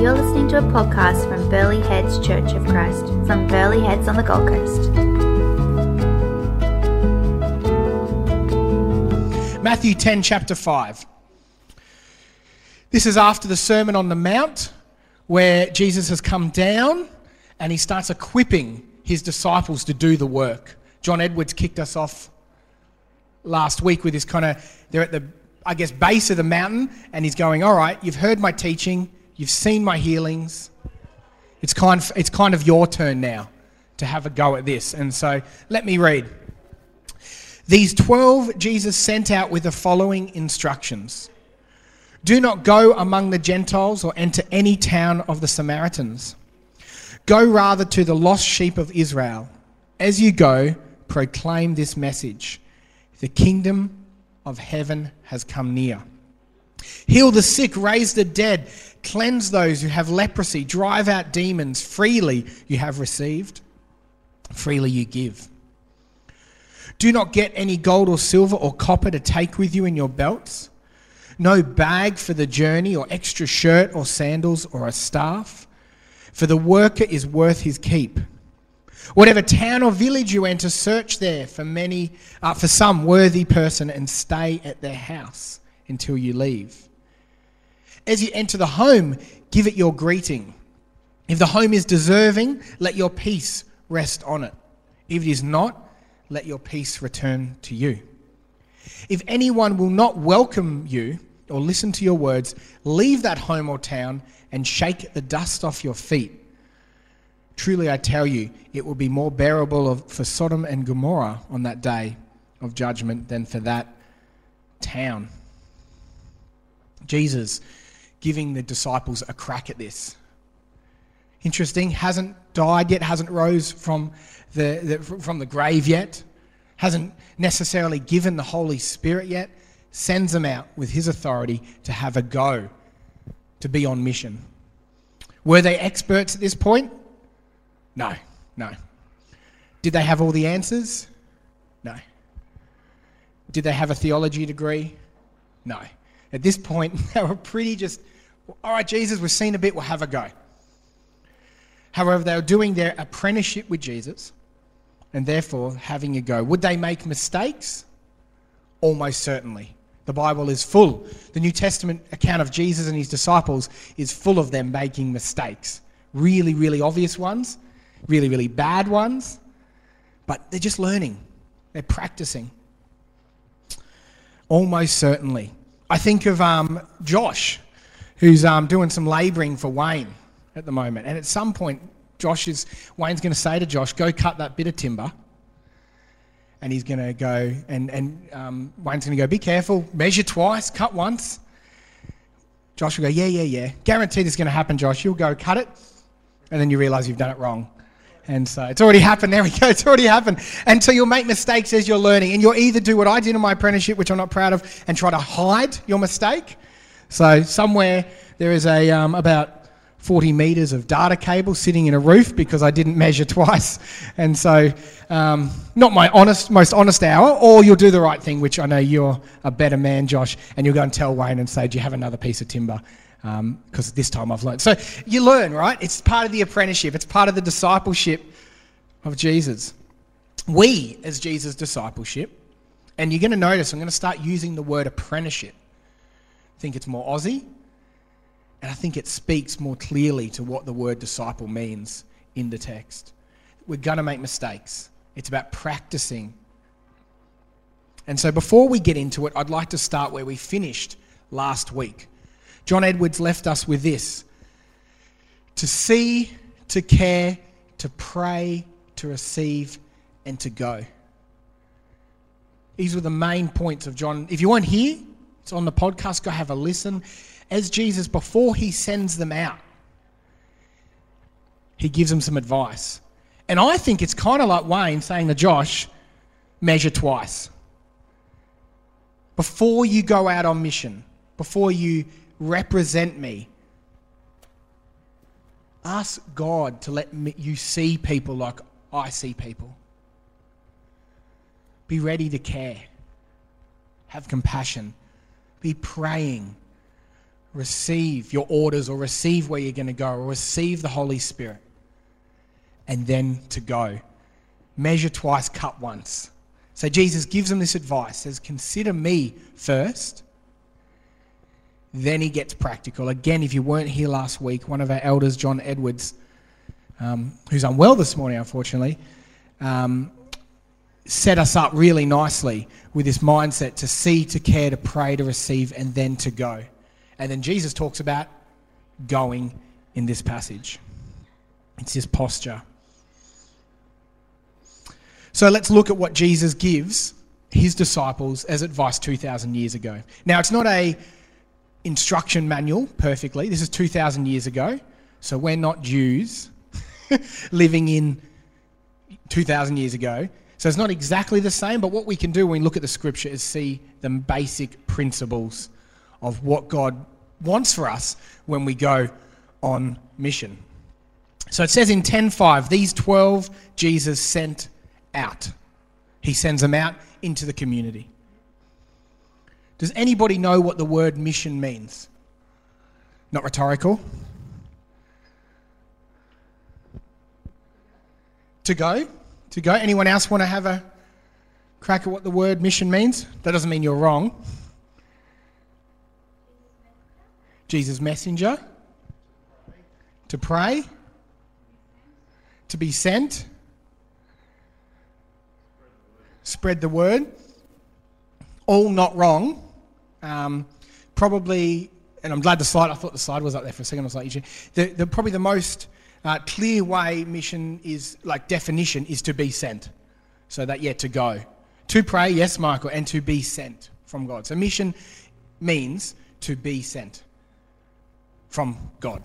You're listening to a podcast from Burleigh Heads Church of Christ from Burleigh Heads on the Gold Coast. Matthew 10, chapter 5. This is after the Sermon on the Mount, where Jesus has come down and he starts equipping his disciples to do the work. John Edwards kicked us off last week with this kind of, they're at the, I guess, base of the mountain, and he's going, All right, you've heard my teaching, you've seen my healings. It's kind of, it's kind of your turn now to have a go at this. And so let me read. These 12 Jesus sent out with the following instructions Do not go among the Gentiles or enter any town of the Samaritans. Go rather to the lost sheep of Israel. As you go, proclaim this message The kingdom of heaven has come near. Heal the sick, raise the dead, cleanse those who have leprosy, drive out demons. Freely you have received, freely you give. Do not get any gold or silver or copper to take with you in your belts. No bag for the journey, or extra shirt or sandals or a staff, for the worker is worth his keep. Whatever town or village you enter, search there for many, uh, for some worthy person, and stay at their house until you leave. As you enter the home, give it your greeting. If the home is deserving, let your peace rest on it. If it is not, let your peace return to you. If anyone will not welcome you or listen to your words, leave that home or town and shake the dust off your feet. Truly, I tell you, it will be more bearable of, for Sodom and Gomorrah on that day of judgment than for that town. Jesus giving the disciples a crack at this. Interesting, hasn't died yet, hasn't rose from the, the, from the grave yet, hasn't necessarily given the Holy Spirit yet, sends them out with his authority to have a go, to be on mission. Were they experts at this point? No, no. Did they have all the answers? No. Did they have a theology degree? No. At this point, they were pretty just, all right, Jesus, we've seen a bit, we'll have a go. However, they were doing their apprenticeship with Jesus and therefore having a go. Would they make mistakes? Almost certainly. The Bible is full. The New Testament account of Jesus and his disciples is full of them making mistakes. Really, really obvious ones, really, really bad ones, but they're just learning, they're practicing. Almost certainly. I think of um, Josh, who's um, doing some labouring for Wayne at the moment. And at some point, Josh is, Wayne's going to say to Josh, go cut that bit of timber. And he's going to go, and, and um, Wayne's going to go, be careful, measure twice, cut once. Josh will go, yeah, yeah, yeah. Guaranteed is going to happen, Josh. You'll go cut it, and then you realise you've done it wrong. And so it's already happened. There we go. It's already happened. And so you'll make mistakes as you're learning. And you'll either do what I did in my apprenticeship, which I'm not proud of, and try to hide your mistake. So somewhere there is a um, about 40 meters of data cable sitting in a roof because I didn't measure twice. And so, um, not my honest, most honest hour, or you'll do the right thing, which I know you're a better man, Josh, and you'll go and tell Wayne and say, Do you have another piece of timber? Because um, this time I've learned. So, you learn, right? It's part of the apprenticeship, it's part of the discipleship of Jesus. We, as Jesus' discipleship, and you're going to notice I'm going to start using the word apprenticeship. I think it's more Aussie, and I think it speaks more clearly to what the word disciple means in the text. We're going to make mistakes, it's about practicing. And so before we get into it, I'd like to start where we finished last week. John Edwards left us with this to see, to care, to pray, to receive, and to go. These were the main points of John. If you weren't here, it's on the podcast, go have a listen as Jesus, before he sends them out, he gives them some advice. And I think it's kind of like Wayne saying to Josh, measure twice. Before you go out on mission, before you represent me, ask God to let me, you see people like I see people. Be ready to care, have compassion, be praying receive your orders or receive where you're going to go or receive the Holy Spirit and then to go. Measure twice, cut once. So Jesus gives them this advice says, Consider me first. Then he gets practical. Again, if you weren't here last week, one of our elders, John Edwards, um, who's unwell this morning, unfortunately, um, set us up really nicely with this mindset to see, to care, to pray, to receive, and then to go. And then Jesus talks about going in this passage. It's his posture. So let's look at what Jesus gives his disciples as advice 2,000 years ago. Now, it's not a instruction manual perfectly. This is 2,000 years ago. So we're not Jews living in 2,000 years ago. So it's not exactly the same, but what we can do when we look at the scripture is see the basic principles of what God wants for us when we go on mission. So it says in 10:5, these 12 Jesus sent out. He sends them out into the community. Does anybody know what the word mission means? Not rhetorical. To go? To go? Anyone else want to have a crack at what the word mission means? That doesn't mean you're wrong. Jesus' messenger. To pray. To be sent. Spread the word. All not wrong. Um, probably, and I'm glad the slide, I thought the slide was up there for a second. I was like, the, the, probably the most uh, clear way mission is, like definition, is to be sent. So that, yeah, to go. To pray, yes, Michael, and to be sent from God. So mission means to be sent from God.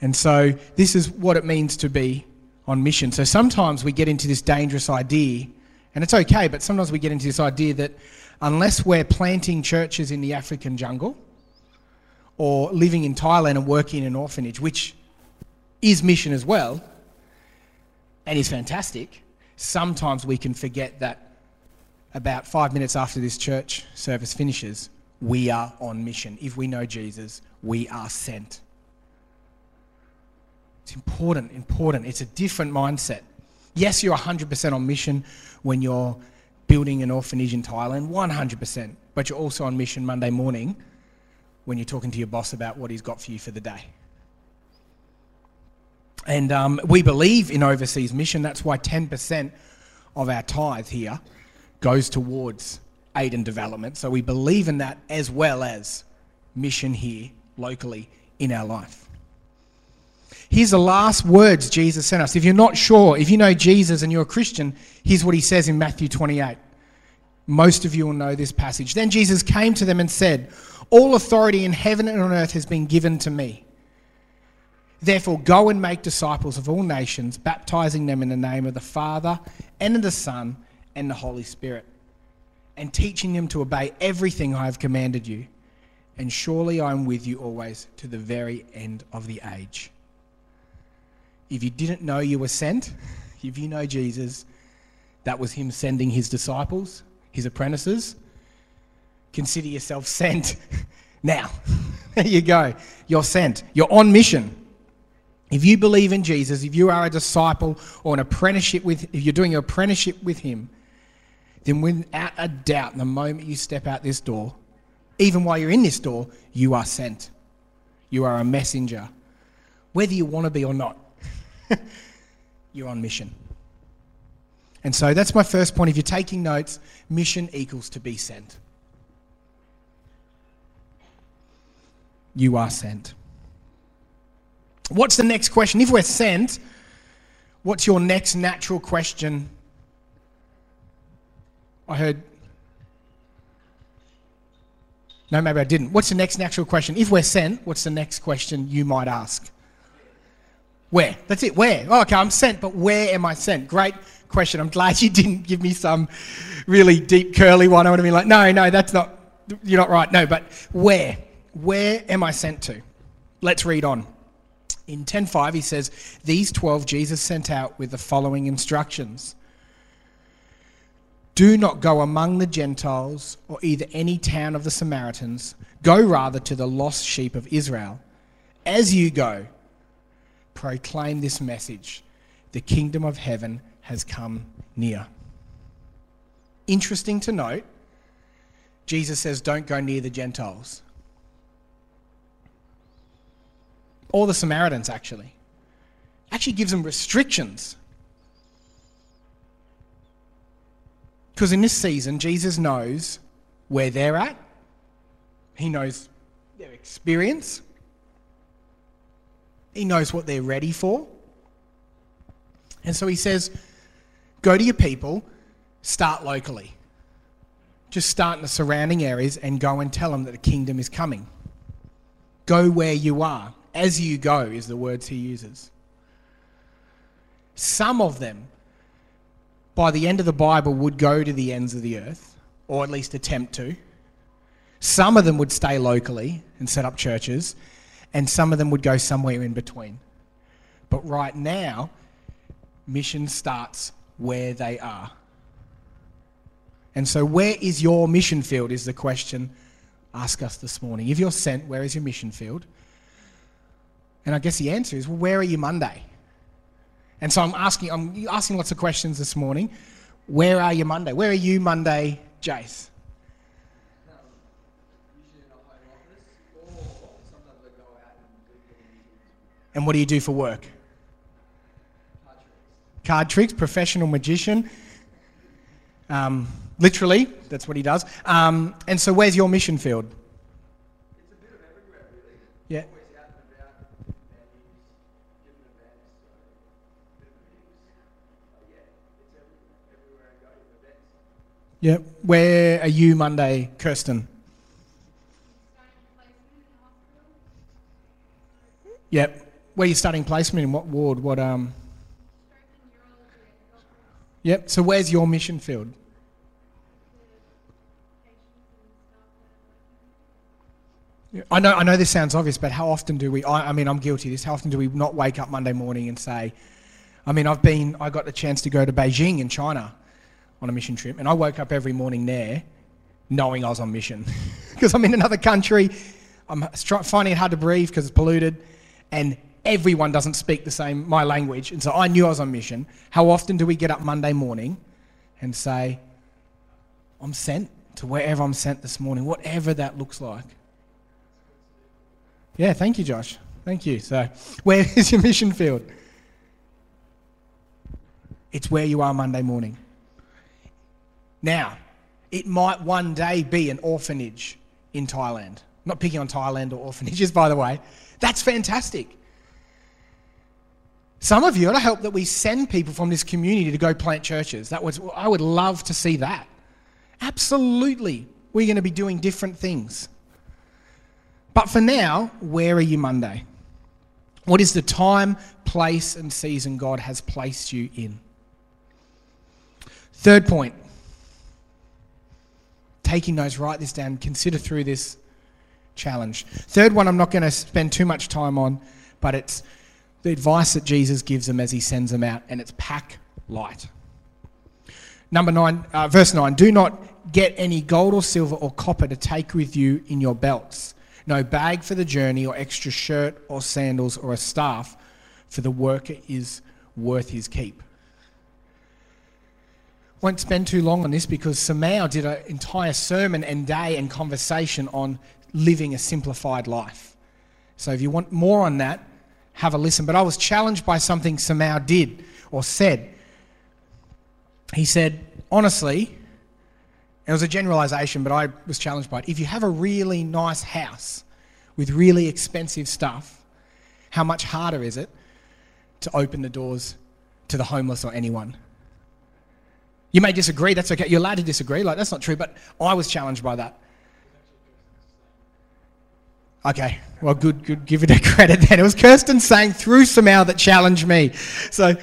And so this is what it means to be on mission. So sometimes we get into this dangerous idea, and it's okay, but sometimes we get into this idea that unless we're planting churches in the African jungle or living in Thailand and working in an orphanage, which is mission as well and is fantastic, sometimes we can forget that about five minutes after this church service finishes, we are on mission. If we know Jesus, we are sent. It's important, important. It's a different mindset. Yes, you're 100% on mission when you're building an orphanage in Thailand, 100%. But you're also on mission Monday morning when you're talking to your boss about what he's got for you for the day. And um, we believe in overseas mission. That's why 10% of our tithe here goes towards aid and development. So we believe in that as well as mission here locally in our life. Here's the last words Jesus sent us. If you're not sure, if you know Jesus and you're a Christian, here's what he says in Matthew 28. Most of you will know this passage. Then Jesus came to them and said, All authority in heaven and on earth has been given to me. Therefore, go and make disciples of all nations, baptizing them in the name of the Father and of the Son and the Holy Spirit, and teaching them to obey everything I have commanded you. And surely I am with you always to the very end of the age. If you didn't know you were sent, if you know Jesus, that was him sending his disciples, his apprentices. Consider yourself sent now. there you go. You're sent. You're on mission. If you believe in Jesus, if you are a disciple or an apprenticeship with, if you're doing an apprenticeship with him, then without a doubt, the moment you step out this door, even while you're in this door, you are sent. You are a messenger. Whether you want to be or not, you're on mission. And so that's my first point. If you're taking notes, mission equals to be sent. You are sent. What's the next question? If we're sent, what's your next natural question? I heard. No, maybe I didn't. What's the next natural question? If we're sent, what's the next question you might ask? Where? That's it. Where? Oh, okay, I'm sent, but where am I sent? Great question. I'm glad you didn't give me some really deep, curly one. I would have been like, no, no, that's not, you're not right. No, but where? Where am I sent to? Let's read on. In 10.5, he says, These 12 Jesus sent out with the following instructions Do not go among the Gentiles or either any town of the Samaritans. Go rather to the lost sheep of Israel. As you go, proclaim this message the kingdom of heaven has come near. Interesting to note, Jesus says, Don't go near the Gentiles. Or the Samaritans, actually. Actually gives them restrictions. Because in this season, Jesus knows where they're at, He knows their experience, He knows what they're ready for. And so He says, Go to your people, start locally. Just start in the surrounding areas and go and tell them that the kingdom is coming. Go where you are. As you go, is the words he uses. Some of them, by the end of the Bible, would go to the ends of the earth, or at least attempt to. Some of them would stay locally and set up churches, and some of them would go somewhere in between. But right now, mission starts where they are. And so, where is your mission field? Is the question ask us this morning. If you're sent, where is your mission field? And I guess the answer is, well, where are you Monday? And so I'm asking, I'm asking lots of questions this morning. Where are you Monday? Where are you Monday, Jace? And what do you do for work? Card tricks, professional magician. Um, literally, that's what he does. Um, and so, where's your mission field? It's a bit of everywhere, really. Yeah. Always out and about, venues, giving events, so bit of a mix. But yeah, it's everywhere. Everywhere I go, events. Yeah. Where are you Monday, Kirsten? Yep. Where you studying placement in what ward? What um? Yep. So where's your mission field? I know, I know this sounds obvious, but how often do we? I, I mean, I'm guilty of this. How often do we not wake up Monday morning and say, I mean, I've been, I got the chance to go to Beijing in China on a mission trip, and I woke up every morning there knowing I was on mission because I'm in another country. I'm finding it hard to breathe because it's polluted, and everyone doesn't speak the same my language, and so I knew I was on mission. How often do we get up Monday morning and say, "I'm sent to wherever I'm sent this morning, whatever that looks like"? Yeah, thank you, Josh. Thank you. So, where is your mission field? It's where you are Monday morning. Now, it might one day be an orphanage in Thailand. Not picking on Thailand or orphanages, by the way. That's fantastic. Some of you, I help that we send people from this community to go plant churches. That was, I would love to see that. Absolutely. We're going to be doing different things. But for now, where are you Monday? What is the time, place, and season God has placed you in? Third point. Taking notes, write this down, consider through this challenge. Third one, I'm not going to spend too much time on, but it's the advice that Jesus gives them as he sends them out, and it's pack light. Number nine, uh, verse nine do not get any gold or silver or copper to take with you in your belts, no bag for the journey, or extra shirt or sandals or a staff, for the worker is worth his keep. Won't spend too long on this because Samao did an entire sermon and day and conversation on living a simplified life. So if you want more on that, have a listen. But I was challenged by something Samau did or said. He said, honestly, it was a generalization, but I was challenged by it. If you have a really nice house with really expensive stuff, how much harder is it to open the doors to the homeless or anyone? You may disagree, that's okay. You're allowed to disagree, like that's not true, but I was challenged by that. Okay, well, good, good. Give it a credit then. It was Kirsten saying through Samau that challenged me. So,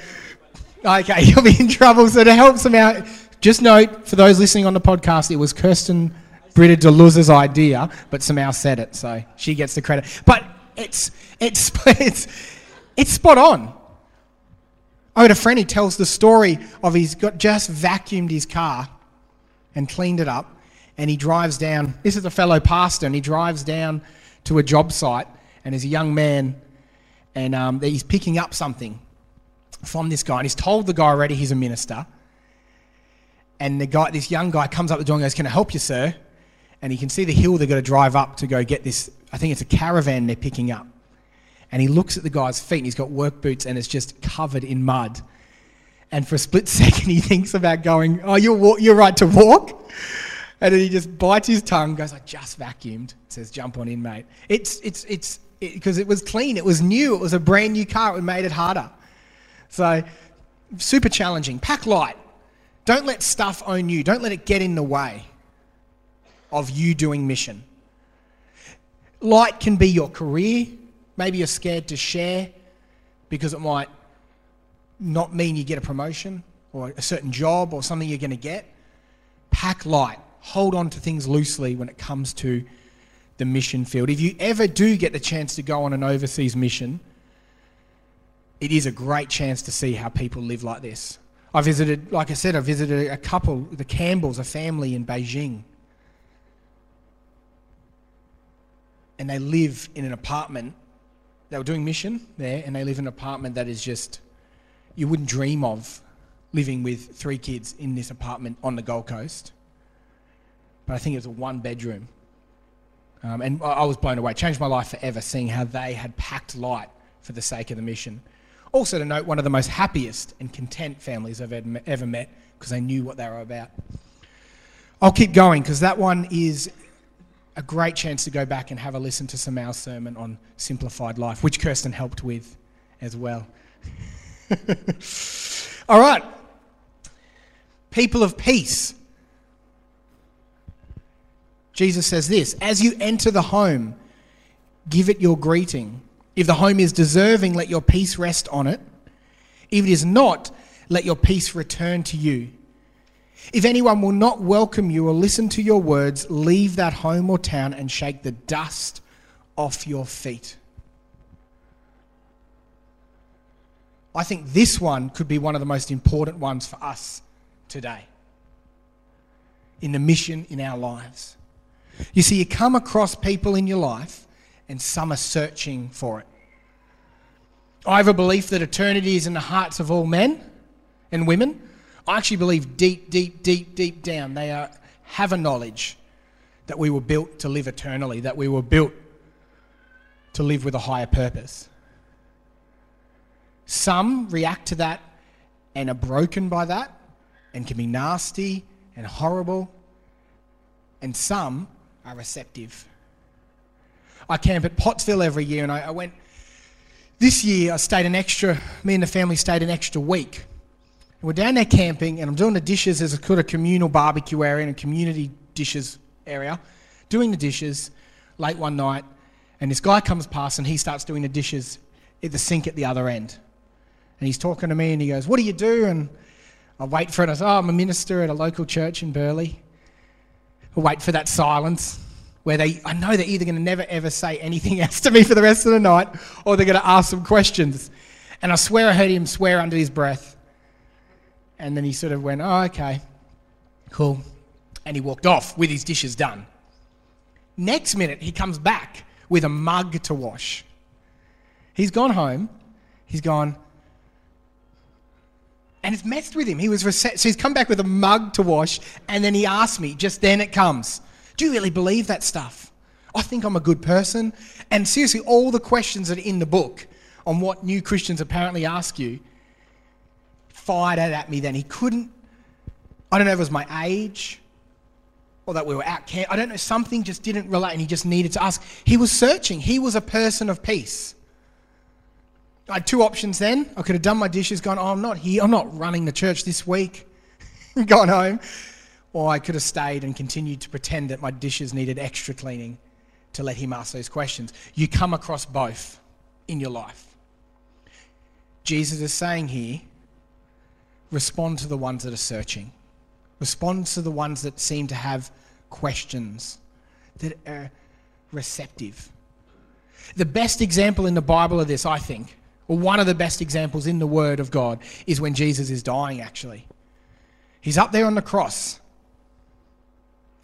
okay, you'll be in trouble. So, to help Samau, just note for those listening on the podcast, it was Kirsten Britta Deluz's idea, but Samau said it, so she gets the credit. But it's, it's, it's, it's spot on. I a friend, who tells the story of he's got just vacuumed his car and cleaned it up. And he drives down. This is a fellow pastor, and he drives down to a job site. And there's a young man, and um, he's picking up something from this guy. And he's told the guy already he's a minister. And the guy, this young guy, comes up the door and goes, "Can I help you, sir?" And he can see the hill they've got to drive up to go get this. I think it's a caravan they're picking up. And he looks at the guy's feet, and he's got work boots, and it's just covered in mud. And for a split second, he thinks about going, "Oh, you're you're right to walk." And then he just bites his tongue, goes, "I just vacuumed." Says, "Jump on in, mate." It's it's it's because it, was clean, it was new, it was a brand new car. It made it harder. So super challenging. Pack light. Don't let stuff own you. Don't let it get in the way of you doing mission. Light can be your career. Maybe you're scared to share because it might not mean you get a promotion or a certain job or something you're going to get. Pack light. Hold on to things loosely when it comes to the mission field. If you ever do get the chance to go on an overseas mission, it is a great chance to see how people live like this. I visited, like I said, I visited a couple, the Campbells, a family in Beijing. And they live in an apartment. They were doing mission there, and they live in an apartment that is just, you wouldn't dream of living with three kids in this apartment on the Gold Coast. But I think it was a one bedroom. Um, and I was blown away. Changed my life forever seeing how they had packed light for the sake of the mission. Also, to note, one of the most happiest and content families I've ever met because they knew what they were about. I'll keep going because that one is a great chance to go back and have a listen to Samal's sermon on simplified life, which Kirsten helped with as well. All right. People of peace. Jesus says this As you enter the home, give it your greeting. If the home is deserving, let your peace rest on it. If it is not, let your peace return to you. If anyone will not welcome you or listen to your words, leave that home or town and shake the dust off your feet. I think this one could be one of the most important ones for us today in the mission in our lives. You see, you come across people in your life, and some are searching for it. I have a belief that eternity is in the hearts of all men and women. I actually believe deep, deep, deep, deep down they are, have a knowledge that we were built to live eternally, that we were built to live with a higher purpose. Some react to that and are broken by that and can be nasty and horrible, and some are receptive. I camp at Pottsville every year, and I, I went. This year, I stayed an extra. Me and the family stayed an extra week. And we're down there camping, and I'm doing the dishes. There's a sort of communal barbecue area and a community dishes area. Doing the dishes late one night, and this guy comes past, and he starts doing the dishes at the sink at the other end. And he's talking to me, and he goes, "What do you do?" And I wait for it. I say, "Oh, I'm a minister at a local church in Burleigh." Wait for that silence where they, I know they're either going to never ever say anything else to me for the rest of the night or they're going to ask some questions. And I swear I heard him swear under his breath. And then he sort of went, oh, okay, cool. And he walked off with his dishes done. Next minute, he comes back with a mug to wash. He's gone home. He's gone, and it's messed with him. He was rece- so he's come back with a mug to wash, and then he asked me. Just then it comes. Do you really believe that stuff? I think I'm a good person. And seriously, all the questions that are in the book on what new Christians apparently ask you fired at me. Then he couldn't. I don't know if it was my age or that we were out camp. I don't know. Something just didn't relate, and he just needed to ask. He was searching. He was a person of peace. I had two options then. I could have done my dishes, gone, oh, I'm not here, I'm not running the church this week, gone home. Or I could have stayed and continued to pretend that my dishes needed extra cleaning to let him ask those questions. You come across both in your life. Jesus is saying here respond to the ones that are searching, respond to the ones that seem to have questions, that are receptive. The best example in the Bible of this, I think, or one of the best examples in the Word of God, is when Jesus is dying, actually. He's up there on the cross.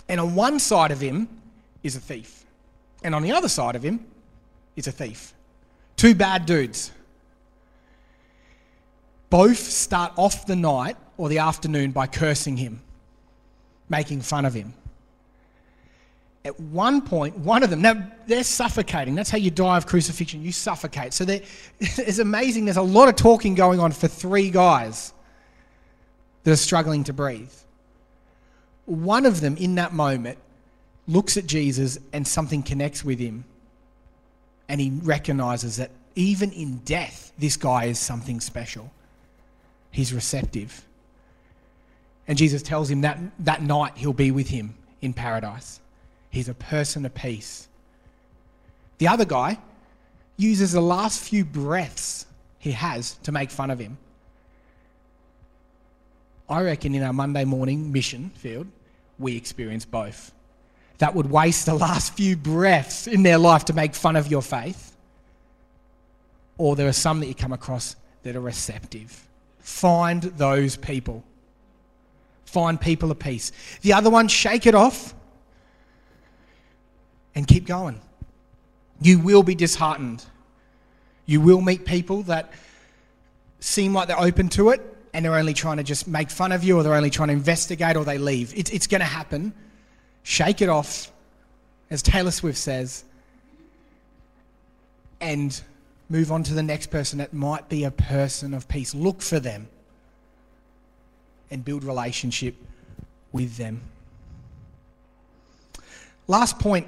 And on one side of him is a thief. And on the other side of him is a thief. Two bad dudes. Both start off the night or the afternoon by cursing him, making fun of him. At one point, one of them, now they're suffocating. That's how you die of crucifixion. You suffocate. So it's amazing. There's a lot of talking going on for three guys that are struggling to breathe. One of them, in that moment, looks at Jesus and something connects with him. And he recognizes that even in death, this guy is something special. He's receptive. And Jesus tells him that that night he'll be with him in paradise. He's a person of peace. The other guy uses the last few breaths he has to make fun of him. I reckon in our Monday morning mission field, we experience both. That would waste the last few breaths in their life to make fun of your faith. Or there are some that you come across that are receptive. Find those people. Find people of peace. The other one, shake it off and keep going. You will be disheartened. You will meet people that seem like they're open to it and they're only trying to just make fun of you or they're only trying to investigate or they leave. It's, it's going to happen. Shake it off, as Taylor Swift says, and move on to the next person that might be a person of peace. Look for them and build relationship with them. Last point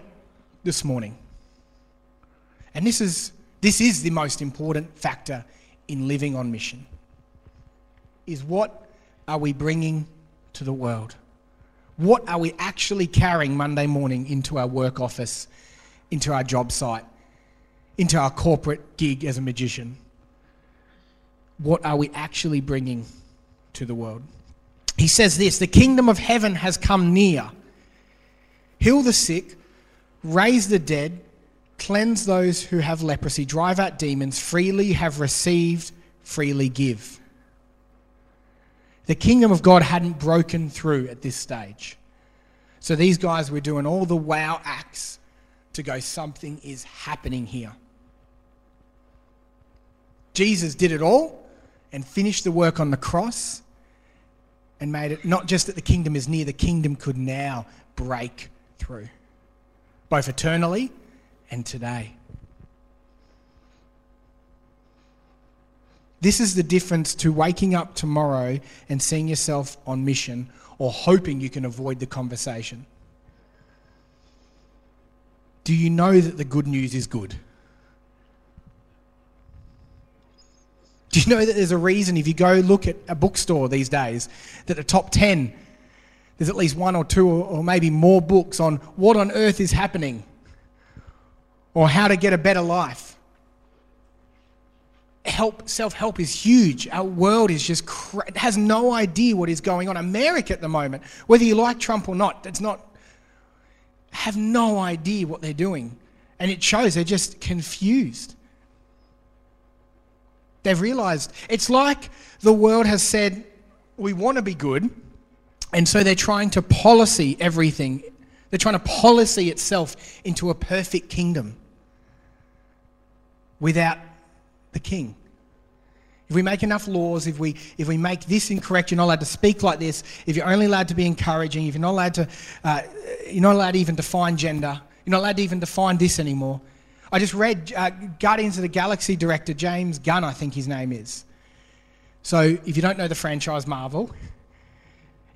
this morning. And this is this is the most important factor in living on mission. Is what are we bringing to the world? What are we actually carrying Monday morning into our work office, into our job site, into our corporate gig as a magician? What are we actually bringing to the world? He says this the kingdom of heaven has come near. Heal the sick, raise the dead, cleanse those who have leprosy, drive out demons, freely have received, freely give. The kingdom of God hadn't broken through at this stage. So these guys were doing all the wow acts to go, something is happening here. Jesus did it all and finished the work on the cross and made it not just that the kingdom is near, the kingdom could now break through, both eternally and today. This is the difference to waking up tomorrow and seeing yourself on mission or hoping you can avoid the conversation. Do you know that the good news is good? Do you know that there's a reason if you go look at a bookstore these days that the top 10 there's at least one or two or, maybe more books on what on earth is happening or how to get a better life. Help, self-help is huge. Our world is just cra- has no idea what is going on. America at the moment, whether you like Trump or not, it's not have no idea what they're doing. And it shows they're just confused. They've realized it's like the world has said, we want to be good, and so they're trying to policy everything. They're trying to policy itself into a perfect kingdom without the king. If we make enough laws, if we, if we make this incorrect, you're not allowed to speak like this, if you're only allowed to be encouraging, if you're not allowed to, uh, you're not allowed to even define gender, you're not allowed to even define this anymore. I just read uh, Guardians of the Galaxy director James Gunn, I think his name is. So if you don't know the franchise Marvel,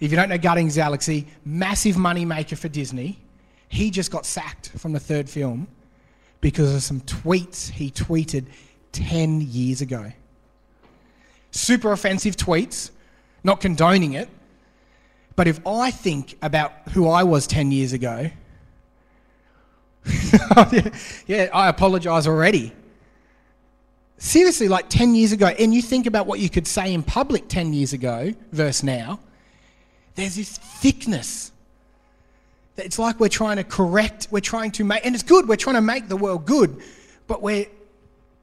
if you don't know Guardians the Galaxy, massive money maker for Disney, he just got sacked from the third film because of some tweets he tweeted 10 years ago. Super offensive tweets, not condoning it. But if I think about who I was 10 years ago, yeah, I apologize already. Seriously, like 10 years ago, and you think about what you could say in public 10 years ago versus now, there's this thickness. It's like we're trying to correct, we're trying to make, and it's good, we're trying to make the world good, but we're,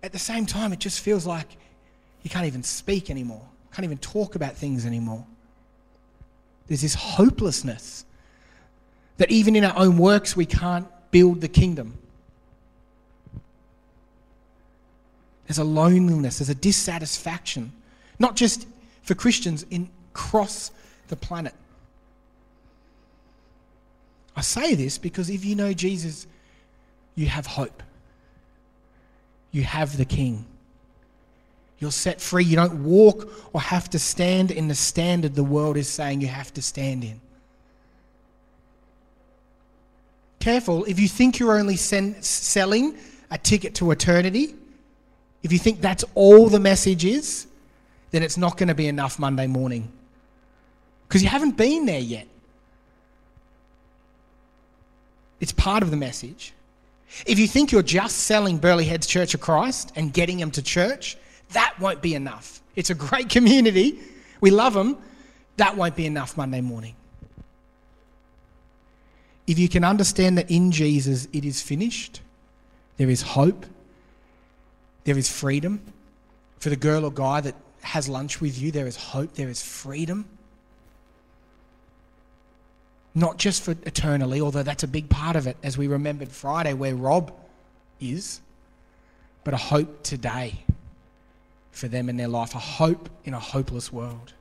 at the same time, it just feels like you can't even speak anymore, can't even talk about things anymore. There's this hopelessness That even in our own works, we can't build the kingdom. There's a loneliness, there's a dissatisfaction, not just for Christians in across the planet. I say this because if you know Jesus, you have hope. You have the King. You're set free. You don't walk or have to stand in the standard the world is saying you have to stand in. Careful, if you think you're only sen- selling a ticket to eternity, if you think that's all the message is, then it's not going to be enough Monday morning. Because you haven't been there yet. It's part of the message. If you think you're just selling Burleigh Heads Church of Christ and getting them to church, that won't be enough. It's a great community. We love them. That won't be enough Monday morning. If you can understand that in Jesus it is finished, there is hope, there is freedom. For the girl or guy that has lunch with you, there is hope, there is freedom. Not just for eternally, although that's a big part of it, as we remembered Friday where Rob is, but a hope today for them in their life, a hope in a hopeless world.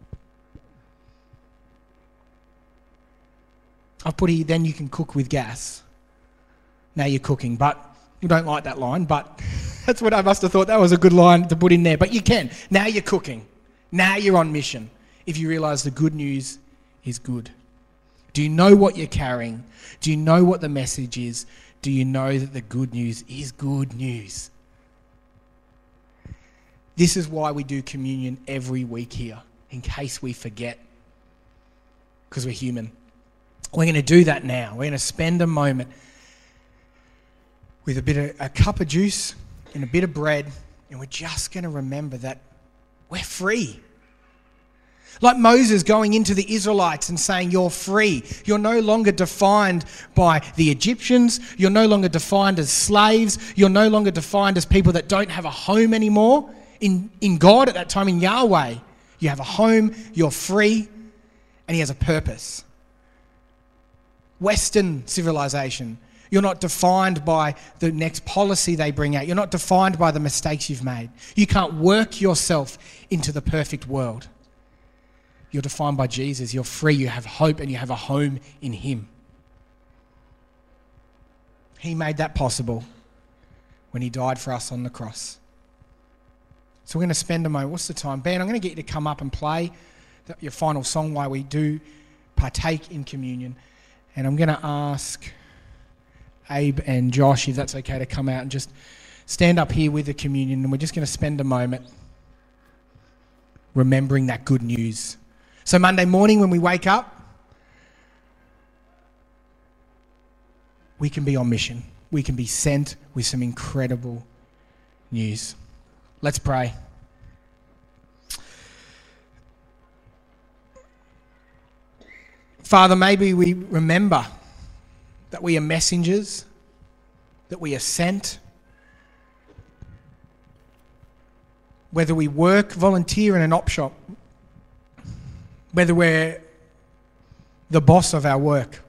I've put here, then you can cook with gas. Now you're cooking, but you don't like that line, but that's what I must have thought that was a good line to put in there. But you can. Now you're cooking. Now you're on mission. If you realize the good news is good. Do you know what you're carrying? Do you know what the message is? Do you know that the good news is good news? This is why we do communion every week here, in case we forget, because we're human. We're going to do that now. We're going to spend a moment with a bit of a cup of juice and a bit of bread, and we're just going to remember that we're free. Like Moses going into the Israelites and saying, You're free. You're no longer defined by the Egyptians. You're no longer defined as slaves. You're no longer defined as people that don't have a home anymore. In, in God at that time, in Yahweh, you have a home, you're free, and He has a purpose. Western civilization, you're not defined by the next policy they bring out. You're not defined by the mistakes you've made. You can't work yourself into the perfect world. You're defined by Jesus. You're free. You have hope and you have a home in Him. He made that possible when He died for us on the cross. So we're going to spend a moment. What's the time? Ben, I'm going to get you to come up and play your final song while we do partake in communion. And I'm going to ask Abe and Josh, if that's okay, to come out and just stand up here with the communion. And we're just going to spend a moment remembering that good news. So, Monday morning when we wake up, we can be on mission. We can be sent with some incredible news. Let's pray. Father, maybe we remember that we are messengers, that we are sent. Whether we work, volunteer in an op shop, whether we're the boss of our work,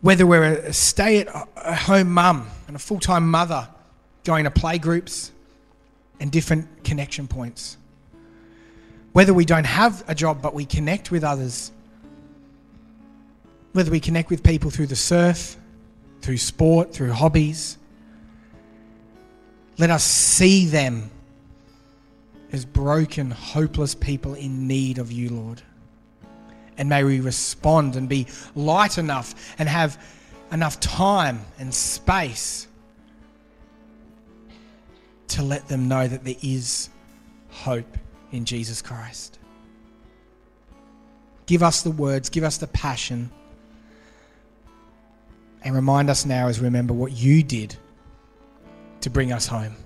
whether we're a stay at home mum and a full time mother going to play groups and different connection points. Whether we don't have a job but we connect with others. Whether we connect with people through the surf, through sport, through hobbies. Let us see them as broken, hopeless people in need of you, Lord. And may we respond and be light enough and have enough time and space to let them know that there is hope in Jesus Christ. Give us the words, give us the passion, and remind us now as we remember what you did to bring us home.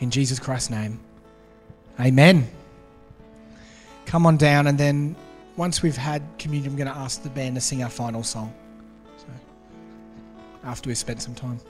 In Jesus Christ's name, amen. Come on down, and then once we've had communion, I'm going to ask the band to sing our final song. So, after we've spent some time.